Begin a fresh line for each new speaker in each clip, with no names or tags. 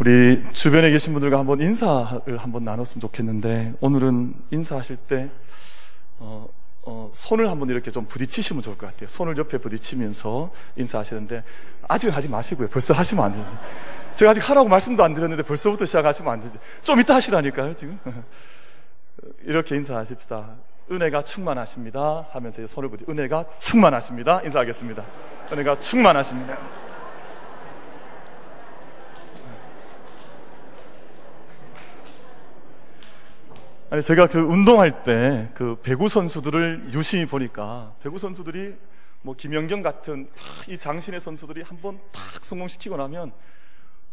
우리 주변에 계신 분들과 한번 인사를 한번 나눴으면 좋겠는데 오늘은 인사하실 때 어, 어, 손을 한번 이렇게 좀 부딪히시면 좋을 것 같아요. 손을 옆에 부딪히면서 인사하시는데 아직은 하지 마시고요. 벌써 하시면 안 되지. 제가 아직 하라고 말씀도 안 드렸는데 벌써부터 시작하시면 안 되지. 좀 이따 하시라니까요, 지금. 이렇게 인사하십시다. 은혜가 충만하십니다. 하면서 손을 부딪 은혜가 충만하십니다. 인사하겠습니다. 은혜가 충만하십니다. 아니 제가 그 운동할 때 그 배구 선수들을 유심히 보니까 배구 선수들이 뭐 김연경 같은 이 장신의 선수들이 한번 탁 성공시키고 나면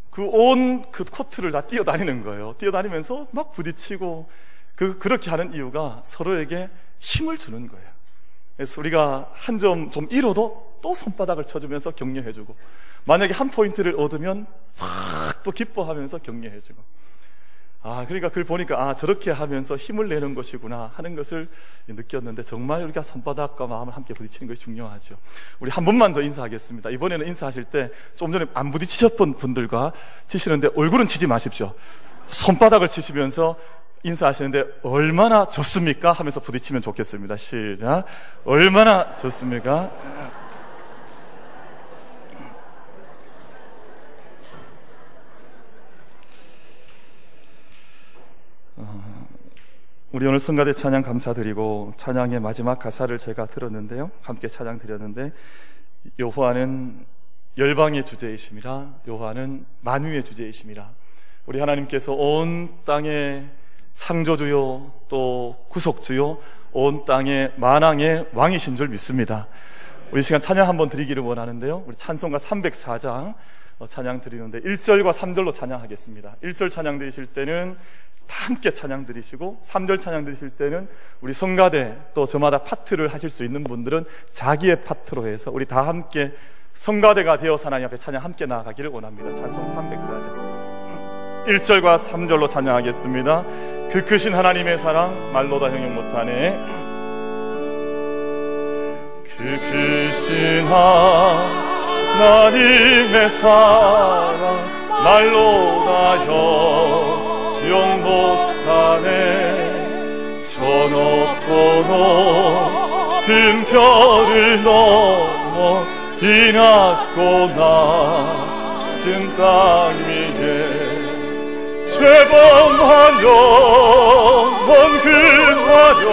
그 온그 그 코트를 다 뛰어다니는 거예요. 뛰어다니면서 막 부딪히고 그 그렇게 하는 이유가 서로에게 힘을 주는 거예요. 그래서 우리가 한 점 좀 잃어도 또 손바닥을 쳐주면서 격려해주고 만약에 한 포인트를 얻으면 팍또 기뻐하면서 격려해주고 아, 그러니까 그걸 보니까, 아, 저렇게 하면서 힘을 내는 것이구나 하는 것을 느꼈는데, 정말 우리가 손바닥과 마음을 함께 부딪히는 것이 중요하죠. 우리 한 번만 더 인사하겠습니다. 이번에는 인사하실 때, 좀 전에 안 부딪히셨던 분들과 치시는데, 얼굴은 치지 마십시오. 손바닥을 치시면서 인사하시는데, 얼마나 좋습니까? 하면서 부딪히면 좋겠습니다. 시작. 얼마나 좋습니까? 우리 오늘 성가대 찬양 감사드리고 찬양의 마지막 가사를 제가 들었는데요. 함께 찬양 드렸는데 여호와는 열방의 주제이심이라 여호와는 만유의 주제이심이라 우리 하나님께서 온 땅의 창조주요 또 구속주요 온 땅의 만왕의 왕이신 줄 믿습니다. 우리 시간 찬양 한번 드리기를 원하는데요. 우리 찬송가 304장 찬양 드리는데 1절과 3절로 찬양하겠습니다. 1절 찬양 드리실 때는 함께 찬양 드리시고 3절 찬양 드리실 때는 우리 성가대 또 저마다 파트를 하실 수 있는 분들은 자기의 파트로 해서 우리 다 함께 성가대가 되어서 하나님 앞에 찬양 함께 나아가기를 원합니다. 찬송 304절 1절과 3절로 찬양하겠습니다. 그 크신 하나님의 사랑 말로 다 형용 못하네 그 크신 하나님의 사랑 말로 다 형 못하네 저 높고 높은 별을 넘어 이 낮고 낮은 땅 위에 죄범하여 먼근하여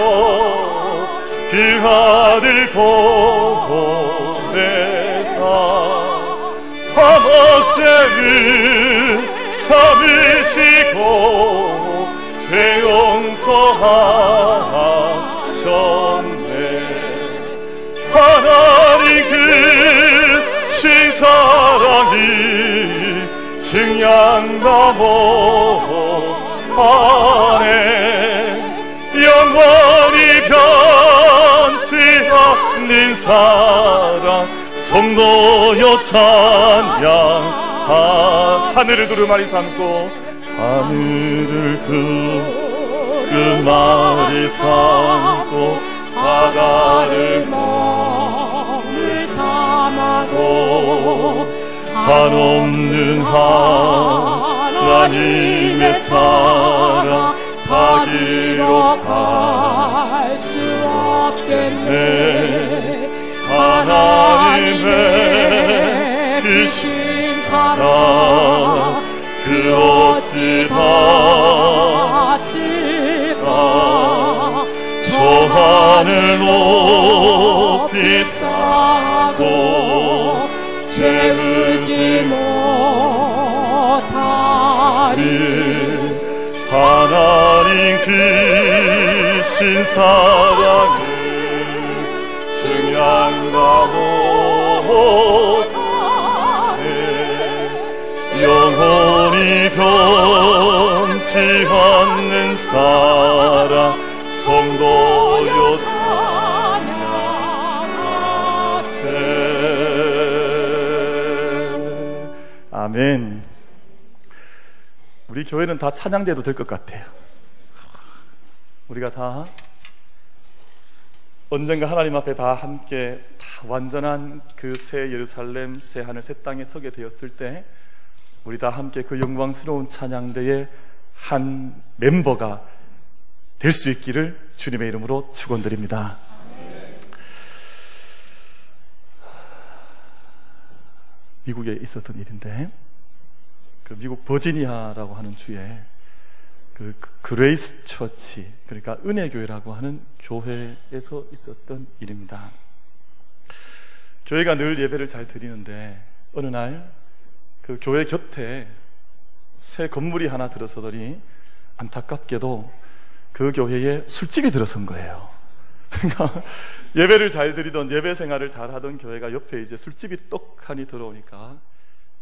그 아들 보내사 화목제를 삼으시고 죄 용서하셨네. 하나님 그 신사랑이 증량나무 안에 영원히 변치 않는 사랑 성도여 찬양 하늘을 두루마리 삼고 하늘을 두루마리 삼고 바다를 마음을 삼아도 한없는 하나님의 사랑 다 기록할 수 없겠네. 하나님의 크신 사랑 그 어찌 다실까? 저 하늘 높이 싸고 채우지 못하리. 하나님 그신 사랑을 증량하고 변치 않는 사랑 성도여 찬양하세. 아멘. 우리 교회는 다 찬양돼도 될 것 같아요. 우리가 다 언젠가 하나님 앞에 다 함께 다 완전한 그 새 예루살렘 새 하늘 새 땅에 서게 되었을 때 우리 다 함께 그 영광스러운 찬양대의 한 멤버가 될 수 있기를 주님의 이름으로 축원드립니다. 미국에 있었던 일인데 그 미국 버지니아라고 하는 주에 그 Grace Church 그러니까 은혜 교회라고 하는 교회에서 있었던 일입니다. 교회가 늘 예배를 잘 드리는데 어느 날 그 교회 곁에 새 건물이 하나 들어서더니 안타깝게도 그 교회에 술집이 들어선 거예요. 그러니까 예배를 잘 드리던 예배 생활을 잘 하던 교회가 옆에 이제 술집이 떡하니 들어오니까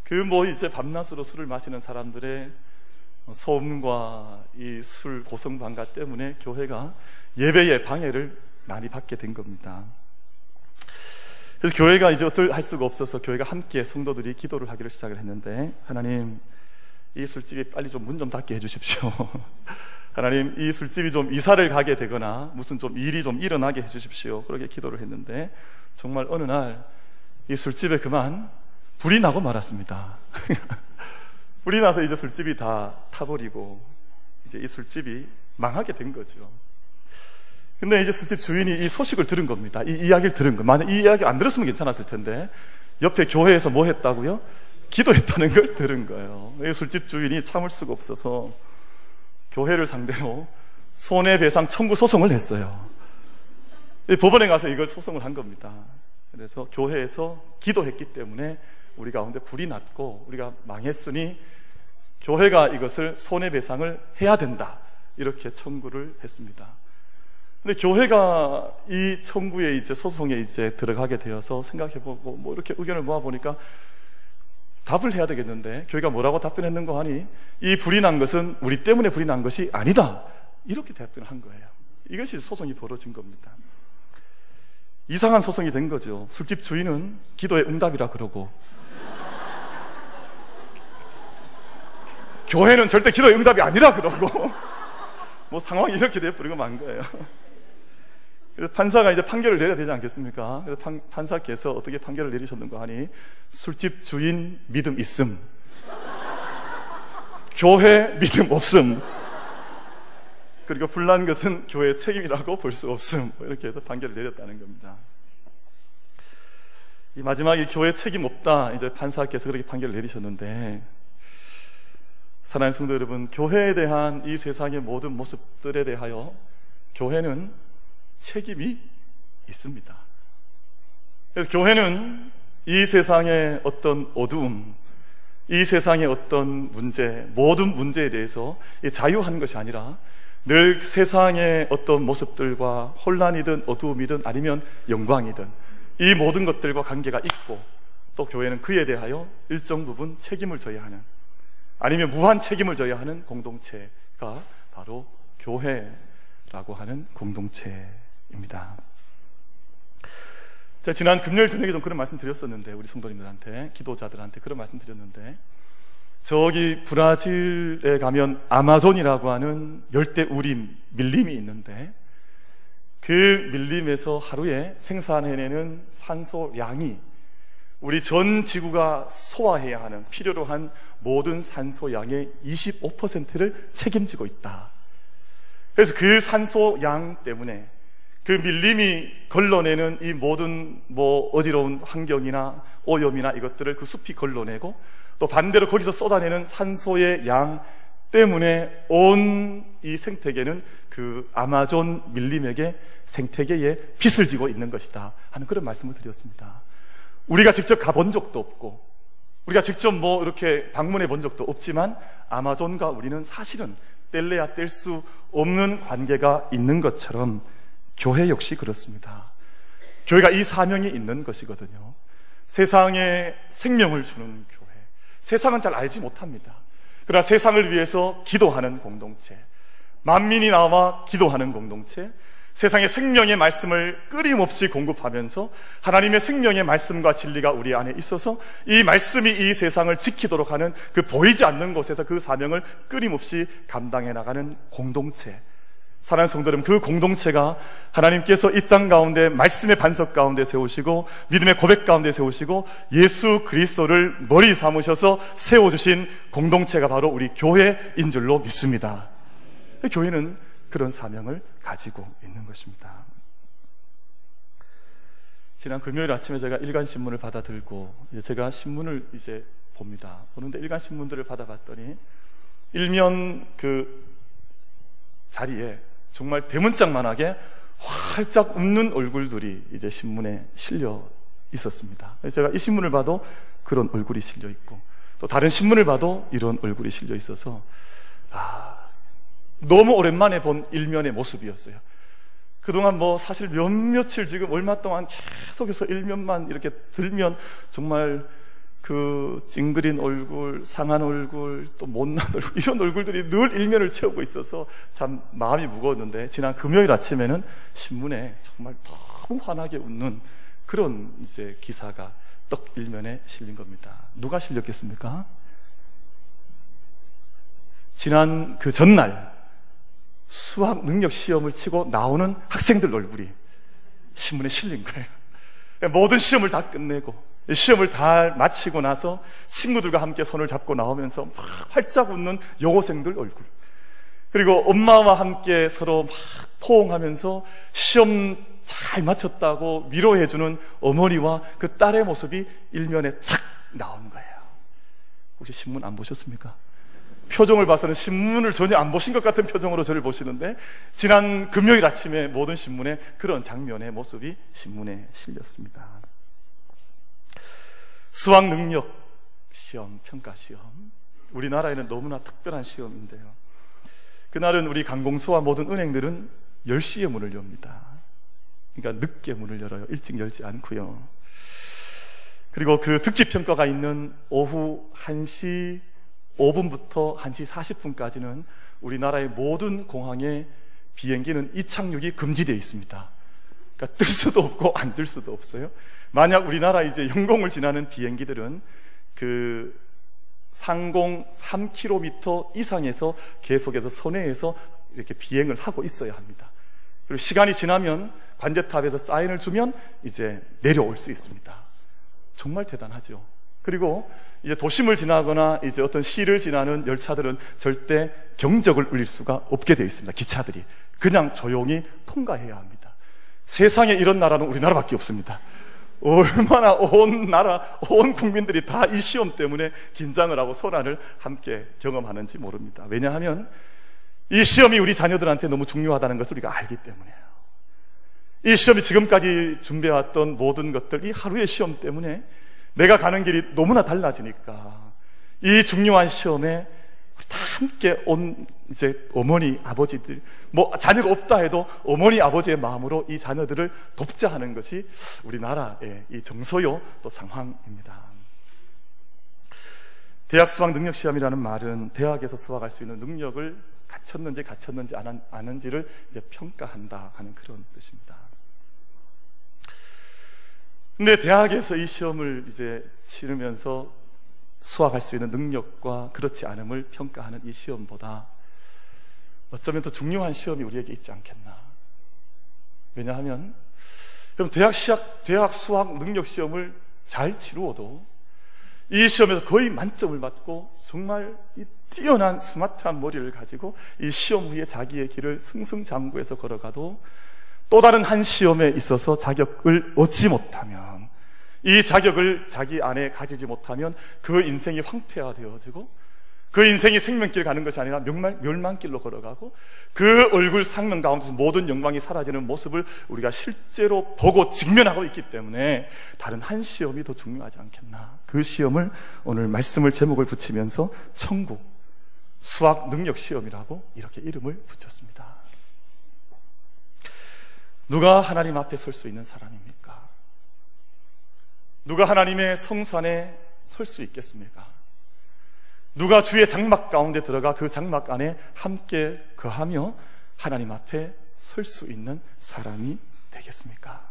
그 뭐 이제 밤낮으로 술을 마시는 사람들의 소음과 이 술 고성 방가 때문에 교회가 예배의 방해를 많이 받게 된 겁니다. 그래서 교회가 이제 어쩔 할 수가 없어서 교회가 함께 성도들이 기도를 하기를 시작을 했는데 하나님 이 술집이 빨리 좀 문 좀 닫게 해주십시오. 하나님 이 술집이 좀 이사를 가게 되거나 무슨 좀 일이 좀 일어나게 해주십시오. 그렇게 기도를 했는데 정말 어느 날 이 술집에 그만 불이 나고 말았습니다. 불이 나서 이제 술집이 다 타버리고 이제 이 술집이 망하게 된 거죠. 근데 이제 술집 주인이 이 소식을 들은 겁니다. 이 이야기를 들은 거. 만약 이 이야기 안 들었으면 괜찮았을 텐데 옆에 교회에서 뭐 했다고요? 기도했다는 걸 들은 거예요. 이 술집 주인이 참을 수가 없어서 교회를 상대로 손해배상 청구 소송을 했어요. 법원에 가서 이걸 소송을 한 겁니다. 그래서 교회에서 기도했기 때문에 우리 가운데 불이 났고 우리가 망했으니 교회가 이것을 손해배상을 해야 된다. 이렇게 청구를 했습니다. 근데 교회가 이 청구에 이제 소송에 이제 들어가게 되어서 생각해보고 뭐 이렇게 의견을 모아보니까 답을 해야 되겠는데 교회가 뭐라고 답변했는가 하니 이 불이 난 것은 우리 때문에 불이 난 것이 아니다. 이렇게 답변을 한 거예요. 이것이 소송이 벌어진 겁니다. 이상한 소송이 된 거죠. 술집 주인은 기도의 응답이라 그러고 교회는 절대 기도의 응답이 아니라 그러고 뭐 상황이 이렇게 돼버리고 만 거예요. 그래서 판사가 이제 판결을 내려야 되지 않겠습니까? 그래서 판, 판사께서 어떻게 판결을 내리셨는가 하니 술집 주인 믿음 있음, 교회 믿음 없음, 그리고 불난 것은 교회 책임이라고 볼 수 없음 뭐 이렇게 해서 판결을 내렸다는 겁니다. 이 마지막에 교회 책임 없다 이제 판사께서 그렇게 판결을 내리셨는데 사랑하는 성도 여러분, 교회에 대한 이 세상의 모든 모습들에 대하여 교회는 책임이 있습니다. 그래서 교회는 이 세상의 어떤 어두움, 이 세상의 어떤 문제, 모든 문제에 대해서 자유하는 것이 아니라 늘 세상의 어떤 모습들과 혼란이든 어두움이든 아니면 영광이든 이 모든 것들과 관계가 있고 또 교회는 그에 대하여 일정 부분 책임을 져야 하는 아니면 무한 책임을 져야 하는 공동체가 바로 교회라고 하는 공동체 입니다. 제가 지난 금요일 저녁에 좀 그런 말씀 드렸었는데 우리 성도님들한테 기도자들한테 그런 말씀 드렸는데 저기 브라질에 가면 아마존이라고 하는 열대 우림 밀림이 있는데 그 밀림에서 하루에 생산해내는 산소 양이 우리 전 지구가 소화해야 하는 필요로 한 모든 산소 양의 25%를 책임지고 있다. 그래서 그 산소 양 때문에 그 밀림이 걸러내는 이 모든 뭐 어지러운 환경이나 오염이나 이것들을 그 숲이 걸러내고 또 반대로 거기서 쏟아내는 산소의 양 때문에 온 이 생태계는 그 아마존 밀림에게 생태계에 빚을 지고 있는 것이다 하는 그런 말씀을 드렸습니다. 우리가 직접 가본 적도 없고 우리가 직접 뭐 이렇게 방문해 본 적도 없지만 아마존과 우리는 사실은 뗄래야 뗄 수 없는 관계가 있는 것처럼 교회 역시 그렇습니다. 교회가 이 사명이 있는 것이거든요. 세상에 생명을 주는 교회. 세상은 잘 알지 못합니다. 그러나 세상을 위해서 기도하는 공동체. 만민이 나와 기도하는 공동체. 세상의 생명의 말씀을 끊임없이 공급하면서 하나님의 생명의 말씀과 진리가 우리 안에 있어서 이 말씀이 이 세상을 지키도록 하는 그 보이지 않는 곳에서 그 사명을 끊임없이 감당해 나가는 공동체. 사랑하는 성도 여러분, 그 공동체가 하나님께서 이 땅 가운데 말씀의 반석 가운데 세우시고 믿음의 고백 가운데 세우시고 예수 그리스도를 머리 삼으셔서 세워 주신 공동체가 바로 우리 교회인 줄로 믿습니다. 교회는 그런 사명을 가지고 있는 것입니다. 지난 금요일 아침에 제가 일간 신문을 받아 들고 제가 신문을 이제 봅니다. 보는데 일간 신문들을 받아봤더니 일면 그 자리에 정말 대문짝만하게 활짝 웃는 얼굴들이 이제 신문에 실려 있었습니다. 제가 이 신문을 봐도 그런 얼굴이 실려 있고 또 다른 신문을 봐도 이런 얼굴이 실려 있어서 아, 너무 오랜만에 본 일면의 모습이었어요. 그동안 뭐 사실 몇 며칠 지금 얼마 동안 계속해서 일면만 이렇게 들면 정말 그 찡그린 얼굴, 상한 얼굴, 또 못난 얼굴, 이런 얼굴들이 늘 일면을 채우고 있어서 참 마음이 무거웠는데, 지난 금요일 아침에는 신문에 정말 너무 환하게 웃는 그런 이제 기사가 떡 일면에 실린 겁니다. 누가 실렸겠습니까? 지난 그 전날 수학 능력 시험을 치고 나오는 학생들 얼굴이 신문에 실린 거예요. 모든 시험을 다 끝내고 시험을 다 마치고 나서 친구들과 함께 손을 잡고 나오면서 막 활짝 웃는 여고생들 얼굴. 그리고 엄마와 함께 서로 막 포옹하면서 시험 잘 마쳤다고 위로해주는 어머니와 그 딸의 모습이 일면에 착 나오는 거예요. 혹시 신문 안 보셨습니까? 표정을 봐서는 신문을 전혀 안 보신 것 같은 표정으로 저를 보시는데 지난 금요일 아침에 모든 신문에 그런 장면의 모습이 신문에 실렸습니다. 수학 능력 시험, 평가 시험. 우리나라에는 너무나 특별한 시험인데요. 그날은 우리 관공서와 모든 은행들은 10시에 문을 엽니다. 그러니까 늦게 문을 열어요. 일찍 열지 않고요. 그리고 그 특집 평가가 있는 오후 1시 5분부터 1시 40분까지는 우리나라의 모든 공항에 비행기는 이착륙이 금지되어 있습니다. 그러니까 뜰 수도 없고 안 뜰 수도 없어요. 만약 우리나라 이제 영공을 지나는 비행기들은 그 상공 3km 이상에서 계속해서 선회에서 이렇게 비행을 하고 있어야 합니다. 그리고 시간이 지나면 관제탑에서 사인을 주면 이제 내려올 수 있습니다. 정말 대단하죠. 그리고 이제 도심을 지나거나 이제 어떤 시를 지나는 열차들은 절대 경적을 울릴 수가 없게 되어 있습니다. 기차들이. 그냥 조용히 통과해야 합니다. 세상에 이런 나라는 우리나라밖에 없습니다. 얼마나 온 나라, 온 국민들이 다 이 시험 때문에 긴장을 하고 소란을 함께 경험하는지 모릅니다. 왜냐하면 이 시험이 우리 자녀들한테 너무 중요하다는 것을 우리가 알기 때문에요. 이 시험이 지금까지 준비해왔던 모든 것들, 이 하루의 시험 때문에 내가 가는 길이 너무나 달라지니까 이 중요한 시험에 다 함께 온 이제 어머니, 아버지들, 뭐 자녀가 없다 해도 어머니, 아버지의 마음으로 이 자녀들을 돕자 하는 것이 우리나라의 이 정서요 또 상황입니다. 대학 수학 능력 시험이라는 말은 대학에서 수학할 수 있는 능력을 갖췄는지 갖췄는지 안 아는지를 이제 평가한다 하는 그런 뜻입니다. 근데 대학에서 이 시험을 이제 치르면서 수학할 수 있는 능력과 그렇지 않음을 평가하는 이 시험보다 어쩌면 더 중요한 시험이 우리에게 있지 않겠나. 왜냐하면, 그럼 대학 시학, 대학 수학 능력 시험을 잘 치루어도 이 시험에서 거의 만점을 받고 정말 이 뛰어난 스마트한 머리를 가지고 이 시험 후에 자기의 길을 승승장구해서 걸어가도 또 다른 한 시험에 있어서 자격을 얻지 못하면 이 자격을 자기 안에 가지지 못하면 그 인생이 황폐화되어지고 그 인생이 생명길 가는 것이 아니라 멸망, 멸망길로 걸어가고 그 얼굴 상명 가운데서 모든 영광이 사라지는 모습을 우리가 실제로 보고 직면하고 있기 때문에 다른 한 시험이 더 중요하지 않겠나. 그 시험을 오늘 말씀을 제목을 붙이면서 천국 수학 능력 시험이라고 이렇게 이름을 붙였습니다. 누가 하나님 앞에 설 수 있는 사람입니까? 누가 하나님의 성산에 설 수 있겠습니까? 누가 주의 장막 가운데 들어가 그 장막 안에 함께 거하며 하나님 앞에 설 수 있는 사람이 되겠습니까?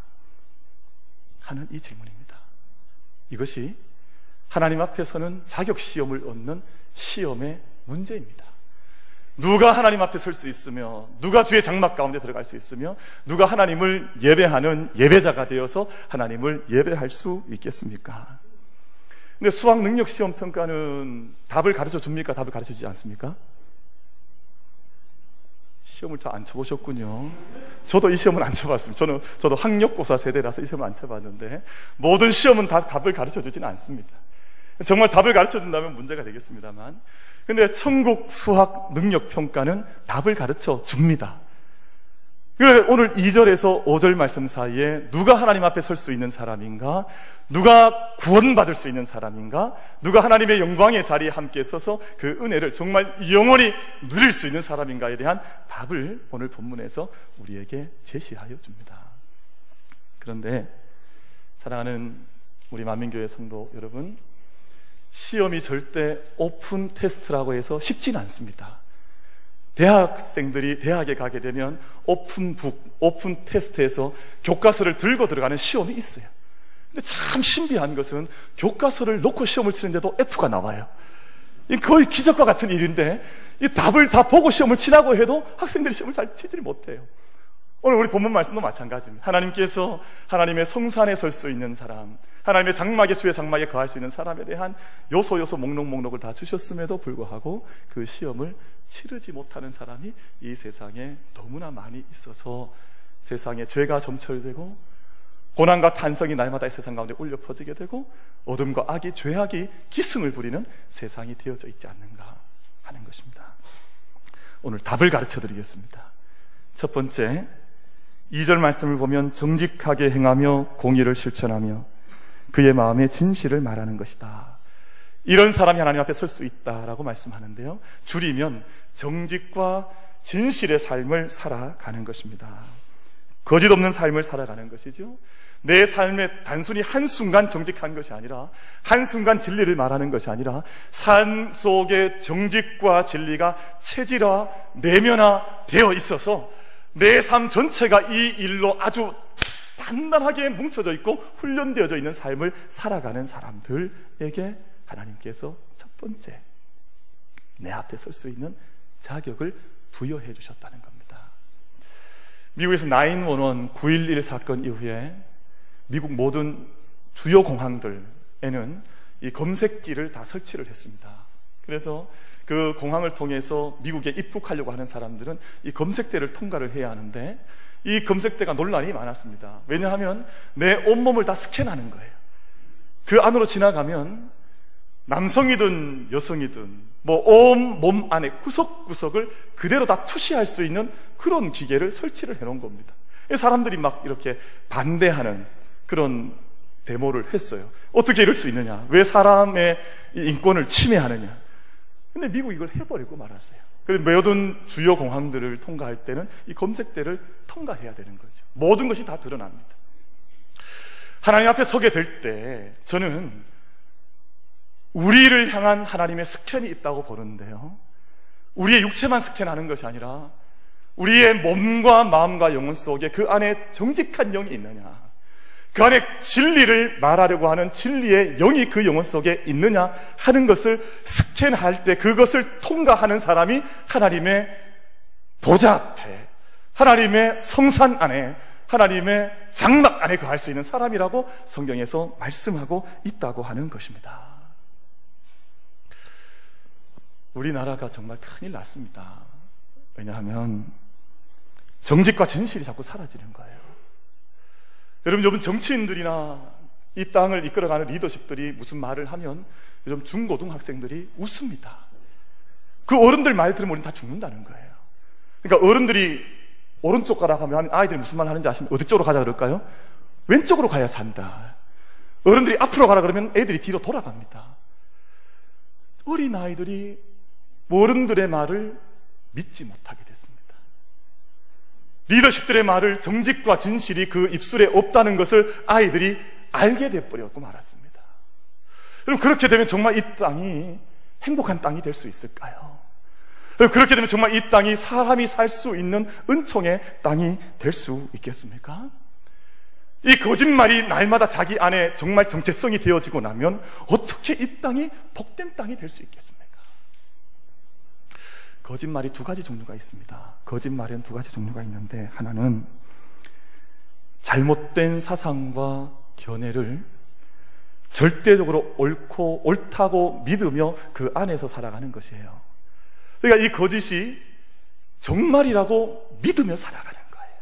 하는 이 질문입니다. 이것이 하나님 앞에서는 자격 시험을 얻는 시험의 문제입니다. 누가 하나님 앞에 설 수 있으며 누가 주의 장막 가운데 들어갈 수 있으며 누가 하나님을 예배하는 예배자가 되어서 하나님을 예배할 수 있겠습니까? 근데 수학 능력 시험 평가는 답을 가르쳐 줍니까? 답을 가르쳐 주지 않습니까? 시험을 잘안 쳐보셨군요. 저도 이 시험은 안 쳐봤습니다. 저는, 저도 학력고사 세대라서 이 시험을 안 쳐봤는데, 모든 시험은 다 답을 가르쳐 주지는 않습니다. 정말 답을 가르쳐 준다면 문제가 되겠습니다만, 근데 천국 수학 능력 평가는 답을 가르쳐 줍니다. 그래 오늘 2절에서 5절 말씀 사이에 누가 하나님 앞에 설 수 있는 사람인가? 누가 구원받을 수 있는 사람인가? 누가 하나님의 영광의 자리에 함께 서서 그 은혜를 정말 영원히 누릴 수 있는 사람인가에 대한 답을 오늘 본문에서 우리에게 제시하여 줍니다. 그런데 사랑하는 우리 만민교회 성도 여러분, 시험이 절대 open test라고 해서 쉽지는 않습니다. 대학생들이 대학에 가게 되면 open book, open test에서 교과서를 들고 들어가는 시험이 있어요. 근데 참 신비한 것은 교과서를 놓고 시험을 치는데도 F가 나와요. 거의 기적과 같은 일인데 이 답을 다 보고 시험을 치라고 해도 학생들이 시험을 잘 치지를 못해요. 오늘 우리 본문 말씀도 마찬가지입니다. 하나님께서 하나님의 성산에 설 수 있는 사람, 하나님의 장막에 주의 장막에 거할 수 있는 사람에 대한 요소 요소 목록 목록을 다 주셨음에도 불구하고 그 시험을 치르지 못하는 사람이 이 세상에 너무나 많이 있어서 세상에 죄가 점철되고 고난과 탄성이 날마다 이 세상 가운데 울려 퍼지게 되고 어둠과 악이 죄악이 기승을 부리는 세상이 되어져 있지 않는가 하는 것입니다. 오늘 답을 가르쳐 드리겠습니다. 첫 번째, 2절 말씀을 보면 정직하게 행하며 공의를 실천하며 그의 마음의 진실을 말하는 것이다. 이런 사람이 하나님 앞에 설 수 있다라고 말씀하는데요. 줄이면 정직과 진실의 삶을 살아가는 것입니다. 거짓 없는 삶을 살아가는 것이죠. 내 삶에 단순히 한순간 정직한 것이 아니라 한순간 진리를 말하는 것이 아니라 삶 속에 정직과 진리가 체질화, 내면화 되어 있어서 내 삶 전체가 이 일로 아주 단단하게 뭉쳐져 있고 훈련되어져 있는 삶을 살아가는 사람들에게 하나님께서 첫 번째 내 앞에 설 수 있는 자격을 부여해 주셨다는 겁니다. 미국에서 911, 911 사건 이후에 미국 모든 주요 공항들에는 이 검색기를 다 설치를 했습니다. 그래서 그 공항을 통해서 미국에 입국하려고 하는 사람들은 이 검색대를 통과를 해야 하는데 이 검색대가 논란이 많았습니다. 왜냐하면 내 온몸을 다 스캔하는 거예요. 그 안으로 지나가면 남성이든 여성이든 뭐 온 몸 안에 구석구석을 그대로 다 투시할 수 있는 그런 기계를 설치를 해 놓은 겁니다. 사람들이 막 이렇게 반대하는 그런 데모를 했어요. 어떻게 이럴 수 있느냐? 왜 사람의 인권을 침해하느냐? 근데 미국 이걸 해버리고 말았어요. 그래서 모든 주요 공항들을 통과할 때는 이 검색대를 통과해야 되는 거죠. 모든 것이 다 드러납니다. 하나님 앞에 서게 될 때 저는 우리를 향한 하나님의 스캔이 있다고 보는데요. 우리의 육체만 스캔하는 것이 아니라 우리의 몸과 마음과 영혼 속에 그 안에 정직한 영이 있느냐. 그 안에 진리를 말하려고 하는 진리의 영이 그 영혼 속에 있느냐 하는 것을 스캔할 때 그것을 통과하는 사람이 하나님의 보좌 앞에 하나님의 성산 안에 하나님의 장막 안에 거할 수 있는 사람이라고 성경에서 말씀하고 있다고 하는 것입니다. 우리나라가 정말 큰일 났습니다. 왜냐하면 정직과 진실이 자꾸 사라지는 거예요. 여러분, 요즘 정치인들이나 이 땅을 이끌어가는 리더십들이 무슨 말을 하면 요즘 중고등학생들이 웃습니다. 그 어른들 말 들으면 우리는 다 죽는다는 거예요. 그러니까 어른들이 오른쪽 가라 하면 아이들이 무슨 말 하는지 아시면 어디 쪽으로 가자 그럴까요? 왼쪽으로 가야 산다. 어른들이 앞으로 가라 그러면 애들이 뒤로 돌아갑니다. 어린 아이들이 어른들의 말을 믿지 못하게 됐습니다. 리더십들의 말을 정직과 진실이 그 입술에 없다는 것을 아이들이 알게 돼버렸고 말았습니다. 그럼 그렇게 되면 정말 이 땅이 행복한 땅이 될 수 있을까요? 그렇게 되면 정말 이 땅이 사람이 살 수 있는 은총의 땅이 될 수 있겠습니까? 이 거짓말이 날마다 자기 안에 정말 정체성이 되어지고 나면 어떻게 이 땅이 복된 땅이 될 수 있겠습니까? 거짓말이 두 가지 종류가 있습니다. 거짓말에는 두 가지 종류가 있는데 하나는 잘못된 사상과 견해를 절대적으로 옳고 옳다고 믿으며 그 안에서 살아가는 것이에요. 그러니까 이 거짓이 정말이라고 믿으며 살아가는 거예요.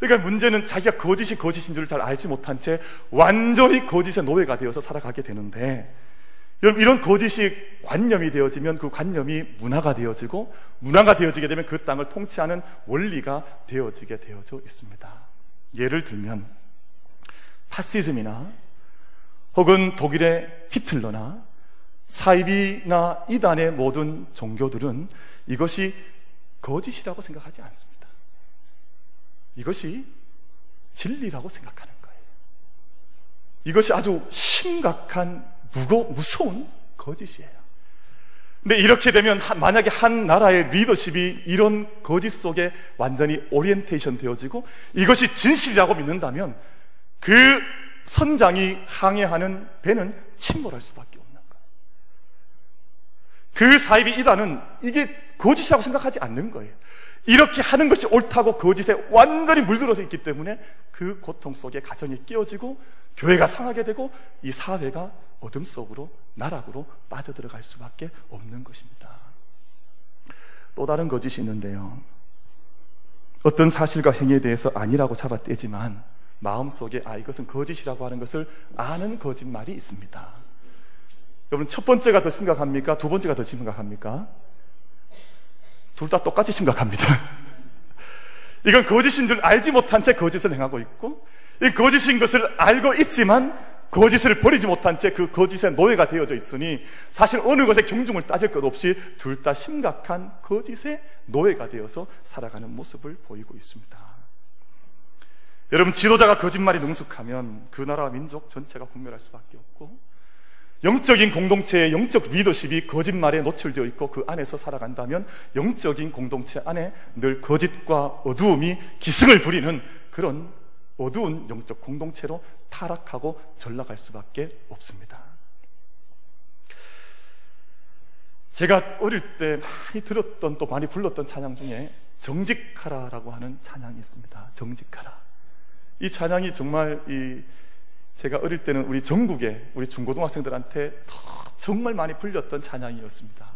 그러니까 문제는 자기가 거짓이 거짓인 줄을 잘 알지 못한 채 완전히 거짓의 노예가 되어서 살아가게 되는데 여러분 이런 거짓이 관념이 되어지면 그 관념이 문화가 되어지고 문화가 되어지게 되면 그 땅을 통치하는 원리가 되어지게 되어져 있습니다. 예를 들면 파시즘이나 혹은 독일의 히틀러나 사이비나 이단의 모든 종교들은 이것이 거짓이라고 생각하지 않습니다. 이것이 진리라고 생각하는 거예요. 이것이 아주 심각한 무거 무서운 거짓이에요. 근데 이렇게 되면 만약에 한 나라의 리더십이 이런 거짓 속에 완전히 오리엔테이션 되어지고 이것이 진실이라고 믿는다면 그 선장이 항해하는 배는 침몰할 수밖에 없는 거예요. 그 사입이 이단은 이게 거짓이라고 생각하지 않는 거예요. 이렇게 하는 것이 옳다고 거짓에 완전히 물들어서 있기 때문에 그 고통 속에 가정이 깨어지고 교회가 상하게 되고 이 사회가 어둠 속으로 나락으로 빠져들어갈 수밖에 없는 것입니다. 또 다른 거짓이 있는데요. 어떤 사실과 행위에 대해서 아니라고 잡아떼지만 마음속에 아 이것은 거짓이라고 하는 것을 아는 거짓말이 있습니다. 여러분 첫 번째가 더 심각합니까? 두 번째가 더 심각합니까? 둘 다 똑같이 심각합니다. 이건 거짓인 줄 알지 못한 채 거짓을 행하고 있고 이 거짓인 것을 알고 있지만 거짓을 버리지 못한 채 그 거짓의 노예가 되어져 있으니 사실 어느 것에 경중을 따질 것 없이 둘 다 심각한 거짓의 노예가 되어서 살아가는 모습을 보이고 있습니다. 여러분 지도자가 거짓말이 능숙하면 그 나라 민족 전체가 분멸할 수밖에 없고 영적인 공동체의 영적 리더십이 거짓말에 노출되어 있고 그 안에서 살아간다면 영적인 공동체 안에 늘 거짓과 어두움이 기승을 부리는 그런 어두운 영적 공동체로 타락하고 전락할 수밖에 없습니다. 제가 어릴 때 많이 들었던 또 많이 불렀던 찬양 중에 정직하라라고 하는 찬양이 있습니다. 정직하라. 이 찬양이 정말 이 제가 어릴 때는 우리 전국에 우리 중고등학생들한테 정말 많이 불렸던 찬양이었습니다.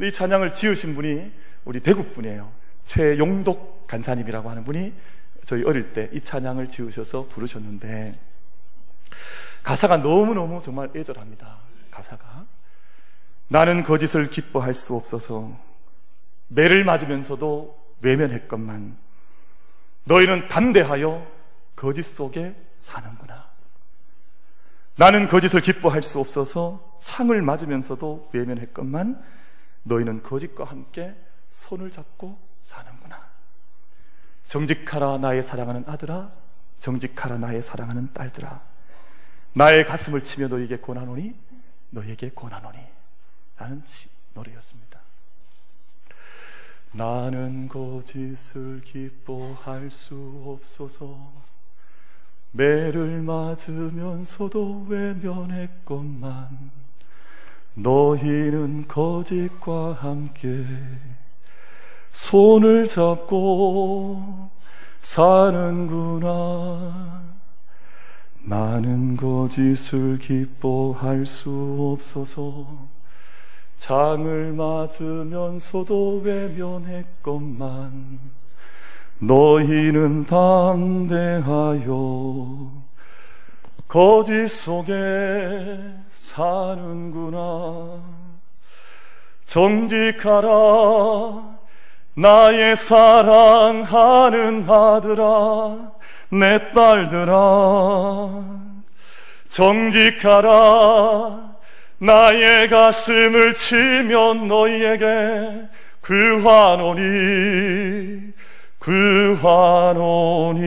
이 찬양을 지으신 분이 우리 대구 분이에요. 최용독 간사님이라고 하는 분이 저희 어릴 때 이 찬양을 지으셔서 부르셨는데 가사가 너무너무 정말 애절합니다. 가사가 나는 거짓을 기뻐할 수 없어서 매를 맞으면서도 외면했건만 너희는 담대하여 거짓 속에 사는구나. 나는 거짓을 기뻐할 수 없어서 창을 맞으면서도 외면했건만 너희는 거짓과 함께 손을 잡고 사는구나. 정직하라 나의 사랑하는 아들아. 정직하라 나의 사랑하는 딸들아. 나의 가슴을 치며 너에게 권하노니 너에게 권하노니. 라는 노래였습니다. 나는 거짓을 기뻐할 수 없어서 매를 맞으면서도 외면했건만 너희는 거짓과 함께 손을 잡고 사는구나. 나는 거짓을 기뻐할 수 없어서 장을 맞으면서도 외면했건만 너희는 담대하여 거짓 속에 사는구나. 정직하라. 나의 사랑하는 아들아, 내 딸들아, 정직하라. 나의 가슴을 치면 너희에게 구하노니, 구하노니.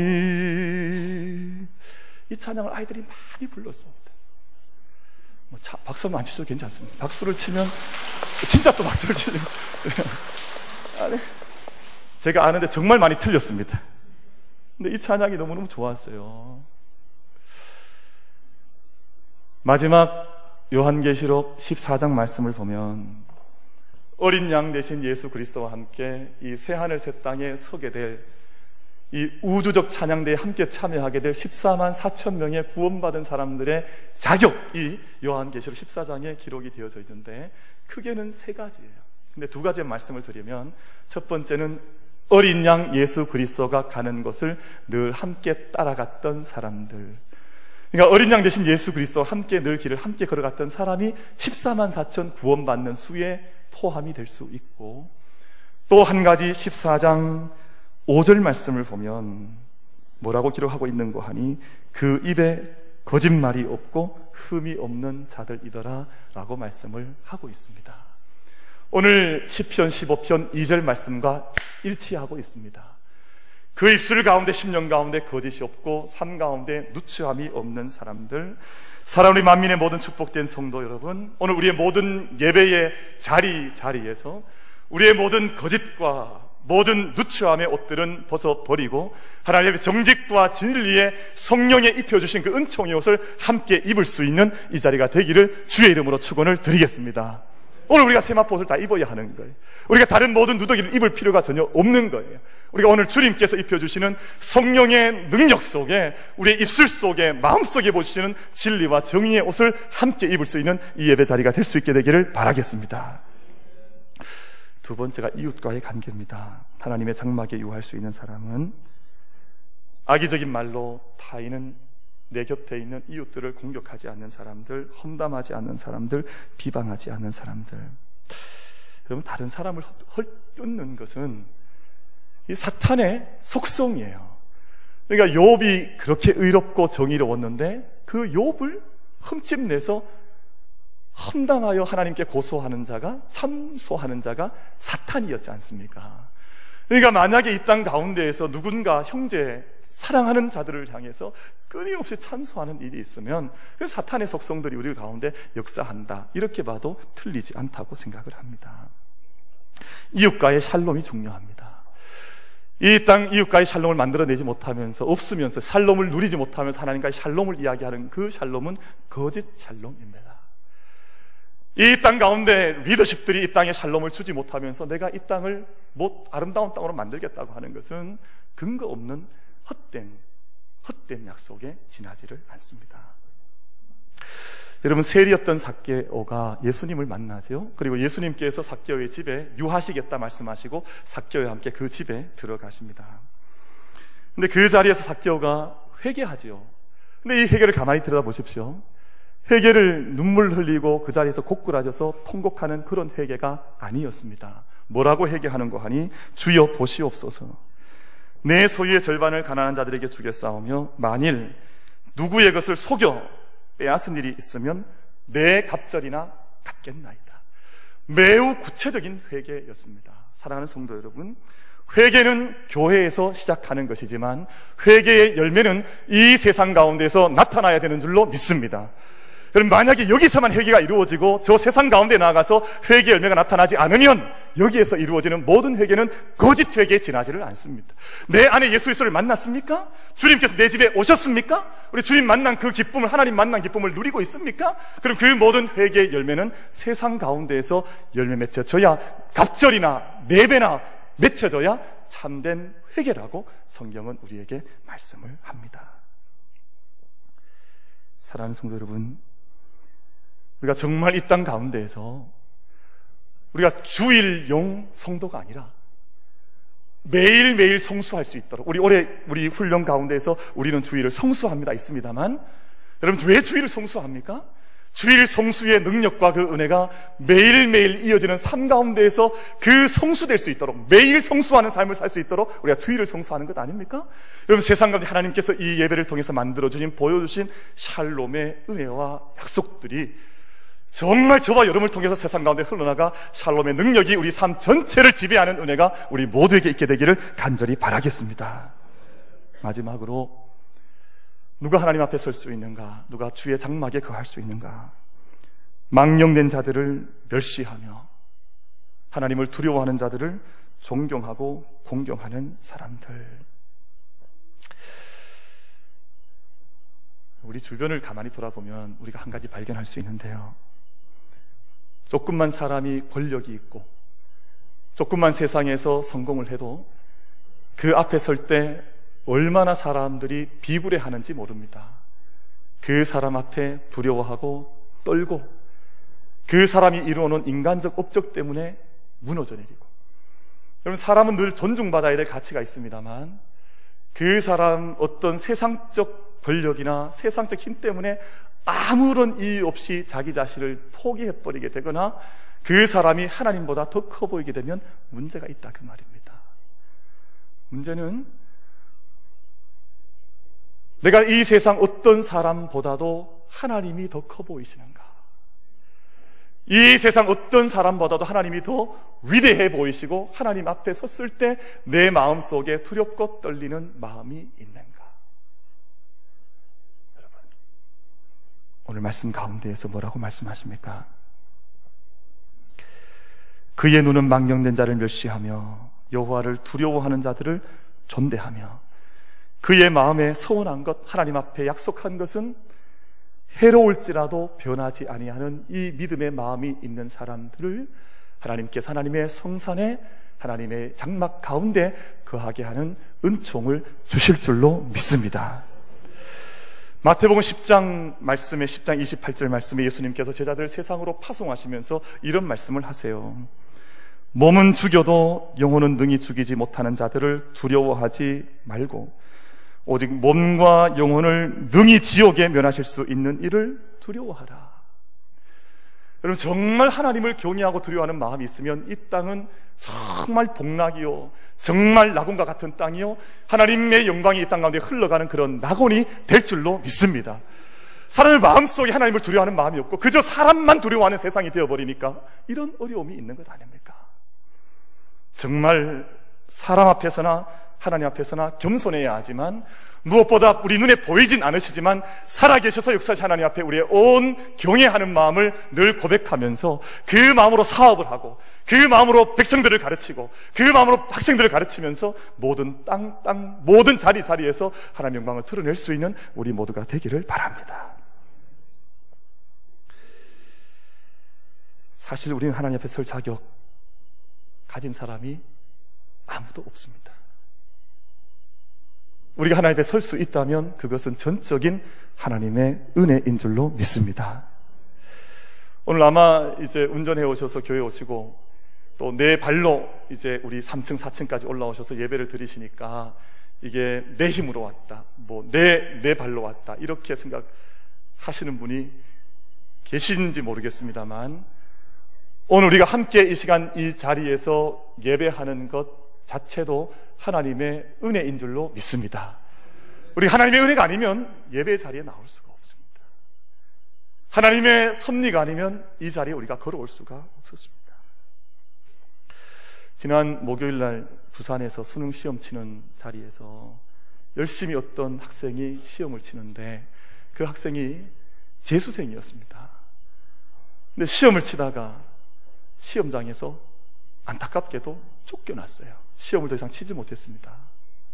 이 찬양을 아이들이 많이 불렀습니다. 뭐 자, 박수만 안 치셔도 괜찮습니다. 박수를 치면, 진짜 또 박수를 치면. 아니. 제가 아는데 정말 많이 틀렸습니다. 근데 이 찬양이 너무너무 좋았어요. 마지막 요한계시록 14장 말씀을 보면 어린 양 대신 예수 그리스도와 함께 이 새하늘 새 땅에 서게 될 이 우주적 찬양대에 함께 참여하게 될 14만 4천 명의 구원받은 사람들의 자격이 요한계시록 14장에 기록이 되어져 있는데 크게는 세 가지예요. 근데 두 가지의 말씀을 드리면 첫 번째는 어린 양 예수 그리스도가 가는 것을 늘 함께 따라갔던 사람들. 그러니까 어린 양 대신 예수 그리스도와 함께 늘 길을 함께 걸어갔던 사람이 14만 4천 구원받는 수에 포함이 될 수 있고 또 한 가지 14장 5절 말씀을 보면 뭐라고 기록하고 있는 거 하니 그 입에 거짓말이 없고 흠이 없는 자들이더라 라고 말씀을 하고 있습니다. 오늘 10편 15편 2절 말씀과 일치하고 있습니다. 그 입술 가운데 10년 가운데 거짓이 없고 삶 가운데 누추함이 없는 사람들 우리 만민의 모든 축복된 성도 여러분, 오늘 우리의 모든 예배의 자리 자리에서 우리의 모든 거짓과 모든 누추함의 옷들은 벗어버리고 하나님의 정직과 진리의 성령에 입혀주신 그 은총의 옷을 함께 입을 수 있는 이 자리가 되기를 주의 이름으로 축원을 드리겠습니다. 오늘 우리가 세마포 옷을 다 입어야 하는 거예요. 우리가 다른 모든 누더기를 입을 필요가 전혀 없는 거예요. 우리가 오늘 주님께서 입혀주시는 성령의 능력 속에 우리의 입술 속에 마음 속에 보시는 진리와 정의의 옷을 함께 입을 수 있는 이 예배 자리가 될 수 있게 되기를 바라겠습니다. 두 번째가 이웃과의 관계입니다. 하나님의 장막에 유할 수 있는 사람은 악의적인 말로 타인은 내 곁에 있는 이웃들을 공격하지 않는 사람들, 험담하지 않는 사람들, 비방하지 않는 사람들. 여러분, 다른 사람을 헐뜯는 것은 이 사탄의 속성이에요. 그러니까 욥이 그렇게 의롭고 정의로웠는데 그 욥을 흠집내서 험담하여 하나님께 고소하는 자가 참소하는 자가 사탄이었지 않습니까? 그러니까 만약에 이 땅 가운데에서 누군가 형제 사랑하는 자들을 향해서 끊임없이 참소하는 일이 있으면 그 사탄의 속성들이 우리 가운데 역사한다. 이렇게 봐도 틀리지 않다고 생각을 합니다. 이웃과의 샬롬이 중요합니다. 이 땅 이웃과의 샬롬을 만들어내지 못하면서 없으면서 샬롬을 누리지 못하면서 하나님과의 샬롬을 이야기하는 그 샬롬은 거짓 샬롬입니다. 이 땅 가운데 리더십들이 이 땅에 샬롬을 주지 못하면서 내가 이 땅을 못 아름다운 땅으로 만들겠다고 하는 것은 근거 없는 헛된 헛된 약속에 지나지를 않습니다. 여러분 세리였던 삭개오가 예수님을 만나죠. 그리고 예수님께서 삭개오의 집에 유하시겠다 말씀하시고 삭개오와 함께 그 집에 들어가십니다. 근데 그 자리에서 삭개오가 회개하지요. 근데 이 회개를 가만히 들여다보십시오. 회개를 눈물 흘리고 그 자리에서 고꾸라져서 통곡하는 그런 회개가 아니었습니다. 뭐라고 회개하는 거 하니 주여 보시옵소서. 내 소유의 절반을 가난한 자들에게 주겠사오며 만일 누구의 것을 속여 빼앗은 일이 있으면 내 갑절이나 갚겠나이다. 매우 구체적인 회개였습니다. 사랑하는 성도 여러분, 회개는 교회에서 시작하는 것이지만 회개의 열매는 이 세상 가운데서 나타나야 되는 줄로 믿습니다. 그럼 만약에 여기서만 회개가 이루어지고 저 세상 가운데 나가서 회개 열매가 나타나지 않으면 여기에서 이루어지는 모든 회개는 거짓 회개에 지나지를 않습니다. 내 안에 예수 그리스도를 만났습니까? 주님께서 내 집에 오셨습니까? 우리 주님 만난 그 기쁨을 하나님 만난 기쁨을 누리고 있습니까? 그럼 그 모든 회개의 열매는 세상 가운데에서 열매 맺혀져야 갑절이나 매배나 맺혀져야 참된 회개라고 성경은 우리에게 말씀을 합니다. 사랑하는 성도 여러분, 우리가 정말 이 땅 가운데에서 우리가 주일용 성도가 아니라 매일매일 성수할 수 있도록 우리 올해 우리 훈련 가운데에서 우리는 주일을 성수합니다 있습니다만 여러분 왜 주일을 성수합니까? 주일 성수의 능력과 그 은혜가 매일매일 이어지는 삶 가운데에서 그 성수될 수 있도록 매일 성수하는 삶을 살 수 있도록 우리가 주일을 성수하는 것 아닙니까? 여러분 세상 가운데 하나님께서 이 예배를 통해서 만들어주신 보여주신 샬롬의 은혜와 약속들이 정말 저와 여러분을 통해서 세상 가운데 흘러나가 샬롬의 능력이 우리 삶 전체를 지배하는 은혜가 우리 모두에게 있게 되기를 간절히 바라겠습니다. 마지막으로 누가 하나님 앞에 설 수 있는가? 누가 주의 장막에 거할 수 있는가? 망령된 자들을 멸시하며 하나님을 두려워하는 자들을 존경하고 공경하는 사람들. 우리 주변을 가만히 돌아보면 우리가 한 가지 발견할 수 있는데요. 조금만 사람이 권력이 있고 조금만 세상에서 성공을 해도 그 앞에 설 때 얼마나 사람들이 비굴해 하는지 모릅니다. 그 사람 앞에 두려워하고 떨고 그 사람이 이루어놓은 인간적 업적 때문에 무너져 내리고 여러분 사람은 늘 존중받아야 될 가치가 있습니다만 그 사람 어떤 세상적 권력이나 세상적 힘 때문에 아무런 이유 없이 자기 자신을 포기해버리게 되거나 그 사람이 하나님보다 더 커 보이게 되면 문제가 있다 그 말입니다. 문제는 내가 이 세상 어떤 사람보다도 하나님이 더 커 보이시는가? 이 세상 어떤 사람보다도 하나님이 더 위대해 보이시고 하나님 앞에 섰을 때 내 마음 속에 두렵고 떨리는 마음이 있는가? 오늘 말씀 가운데에서 뭐라고 말씀하십니까? 그의 눈은 망령된 자를 멸시하며 여호와를 두려워하는 자들을 존대하며 그의 마음에 서운한 것 하나님 앞에 약속한 것은 해로울지라도 변하지 아니하는 이 믿음의 마음이 있는 사람들을 하나님께서 하나님의 성산에 하나님의 장막 가운데 거하게 하는 은총을 주실 줄로 믿습니다. 마태복음 10장 말씀에 10장 28절 말씀에 예수님께서 제자들을 세상으로 파송하시면서 이런 말씀을 하세요. 몸은 죽여도 영혼은 능히 죽이지 못하는 자들을 두려워하지 말고 오직 몸과 영혼을 능히 지옥에 면하실 수 있는 일을 두려워하라. 여러분 정말 하나님을 경외하고 두려워하는 마음이 있으면 이 땅은 정말 복락이요. 정말 낙원과 같은 땅이요. 하나님의 영광이 이 땅 가운데 흘러가는 그런 낙원이 될 줄로 믿습니다. 사람의 마음속에 하나님을 두려워하는 마음이 없고 그저 사람만 두려워하는 세상이 되어버리니까 이런 어려움이 있는 것 아닙니까? 정말 사람 앞에서나 하나님 앞에서나 겸손해야 하지만 무엇보다 우리 눈에 보이진 않으시지만 살아계셔서 역사하신 하나님 앞에 우리의 온 경외하는 마음을 늘 고백하면서 그 마음으로 사업을 하고 그 마음으로 백성들을 가르치고 그 마음으로 학생들을 가르치면서 모든 땅, 땅, 모든 자리 자리에서 하나님 영광을 드러낼 수 있는 우리 모두가 되기를 바랍니다. 사실 우리는 하나님 앞에 설 자격 가진 사람이 아무도 없습니다. 우리가 하나님 앞에 설 수 있다면 그것은 전적인 하나님의 은혜인 줄로 믿습니다. 오늘 아마 이제 운전해 오셔서 교회 오시고 또 내 발로 이제 우리 3층, 4층까지 올라오셔서 예배를 드리시니까 이게 내 힘으로 왔다. 뭐 내, 내 발로 왔다. 이렇게 생각하시는 분이 계신지 모르겠습니다만 오늘 우리가 함께 이 시간 이 자리에서 예배하는 것 자체도 하나님의 은혜인 줄로 믿습니다. 우리 하나님의 은혜가 아니면 예배 자리에 나올 수가 없습니다. 하나님의 섭리가 아니면 이 자리에 우리가 걸어올 수가 없었습니다. 지난 목요일 날 부산에서 수능 시험 치는 자리에서 열심히 어떤 학생이 시험을 치는데 그 학생이 재수생이었습니다. 근데 시험을 치다가 시험장에서 안타깝게도 쫓겨났어요. 시험을 더 이상 치지 못했습니다.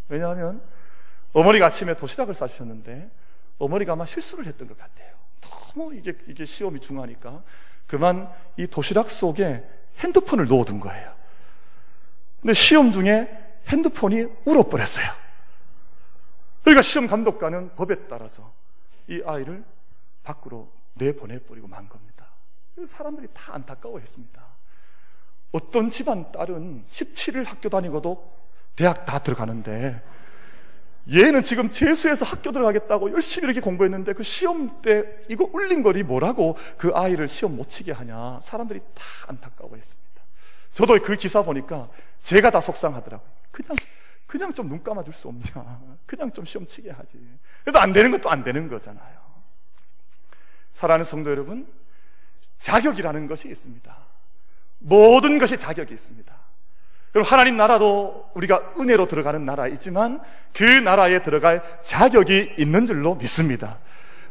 왜냐하면 어머니가 아침에 도시락을 싸주셨는데 어머니가 아마 실수를 했던 것 같아요. 너무 이게, 이게 시험이 중하니까 그만 이 도시락 속에 핸드폰을 넣어둔 거예요. 근데 시험 중에 핸드폰이 울어버렸어요. 그러니까 시험 감독관은 법에 따라서 이 아이를 밖으로 내보내버리고 만 겁니다. 사람들이 다 안타까워했습니다. 어떤 집안 딸은 17일 학교 다니고도 대학 다 들어가는데 얘는 지금 재수해서 학교 들어가겠다고 열심히 이렇게 공부했는데 그 시험 때 이거 울린 거리 뭐라고 그 아이를 시험 못 치게 하냐 사람들이 다 안타까워 했습니다. 저도 그 기사 보니까 제가 다 속상하더라고요. 그냥 그냥 좀 눈 감아 줄 수 없냐. 그냥 좀 시험 치게 하지. 그래도 안 되는 것도 안 되는 거잖아요. 사랑하는 성도 여러분, 자격이라는 것이 있습니다. 모든 것이 자격이 있습니다. 그럼 하나님 나라도 우리가 은혜로 들어가는 나라이지만 그 나라에 들어갈 자격이 있는 줄로 믿습니다.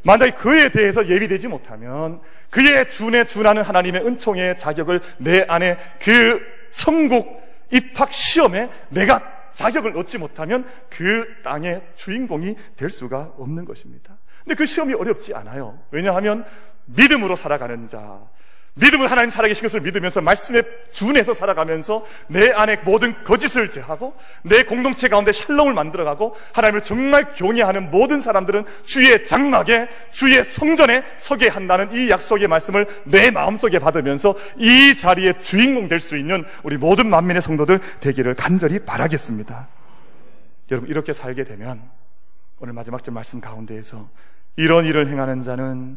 만약에 그에 대해서 예비되지 못하면 그의 준에 준하는 하나님의 은총의 자격을 내 안에 그 천국 입학 시험에 내가 자격을 얻지 못하면 그 땅의 주인공이 될 수가 없는 것입니다. 근데 그 시험이 어렵지 않아요. 왜냐하면 믿음으로 살아가는 자, 믿음은 하나님 살아계신 것을 믿으면서 말씀에 준해서 살아가면서 내 안에 모든 거짓을 제하고 내 공동체 가운데 샬롬을 만들어가고 하나님을 정말 경외하는 모든 사람들은 주의 장막에 주의 성전에 서게 한다는 이 약속의 말씀을 내 마음속에 받으면서 이 자리에 주인공 될 수 있는 우리 모든 만민의 성도들 되기를 간절히 바라겠습니다. 여러분 이렇게 살게 되면 오늘 마지막 절 말씀 가운데에서 이런 일을 행하는 자는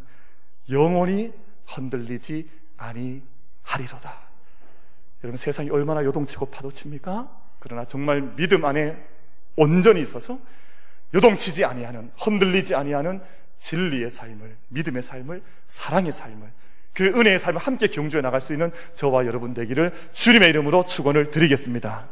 영원히 흔들리지 아니하리로다. 여러분 세상이 얼마나 요동치고 파도칩니까? 그러나 정말 믿음 안에 온전히 있어서 요동치지 아니하는 흔들리지 아니하는 진리의 삶을 믿음의 삶을 사랑의 삶을 그 은혜의 삶을 함께 경주해 나갈 수 있는 저와 여러분 되기를 주님의 이름으로 축원을 드리겠습니다.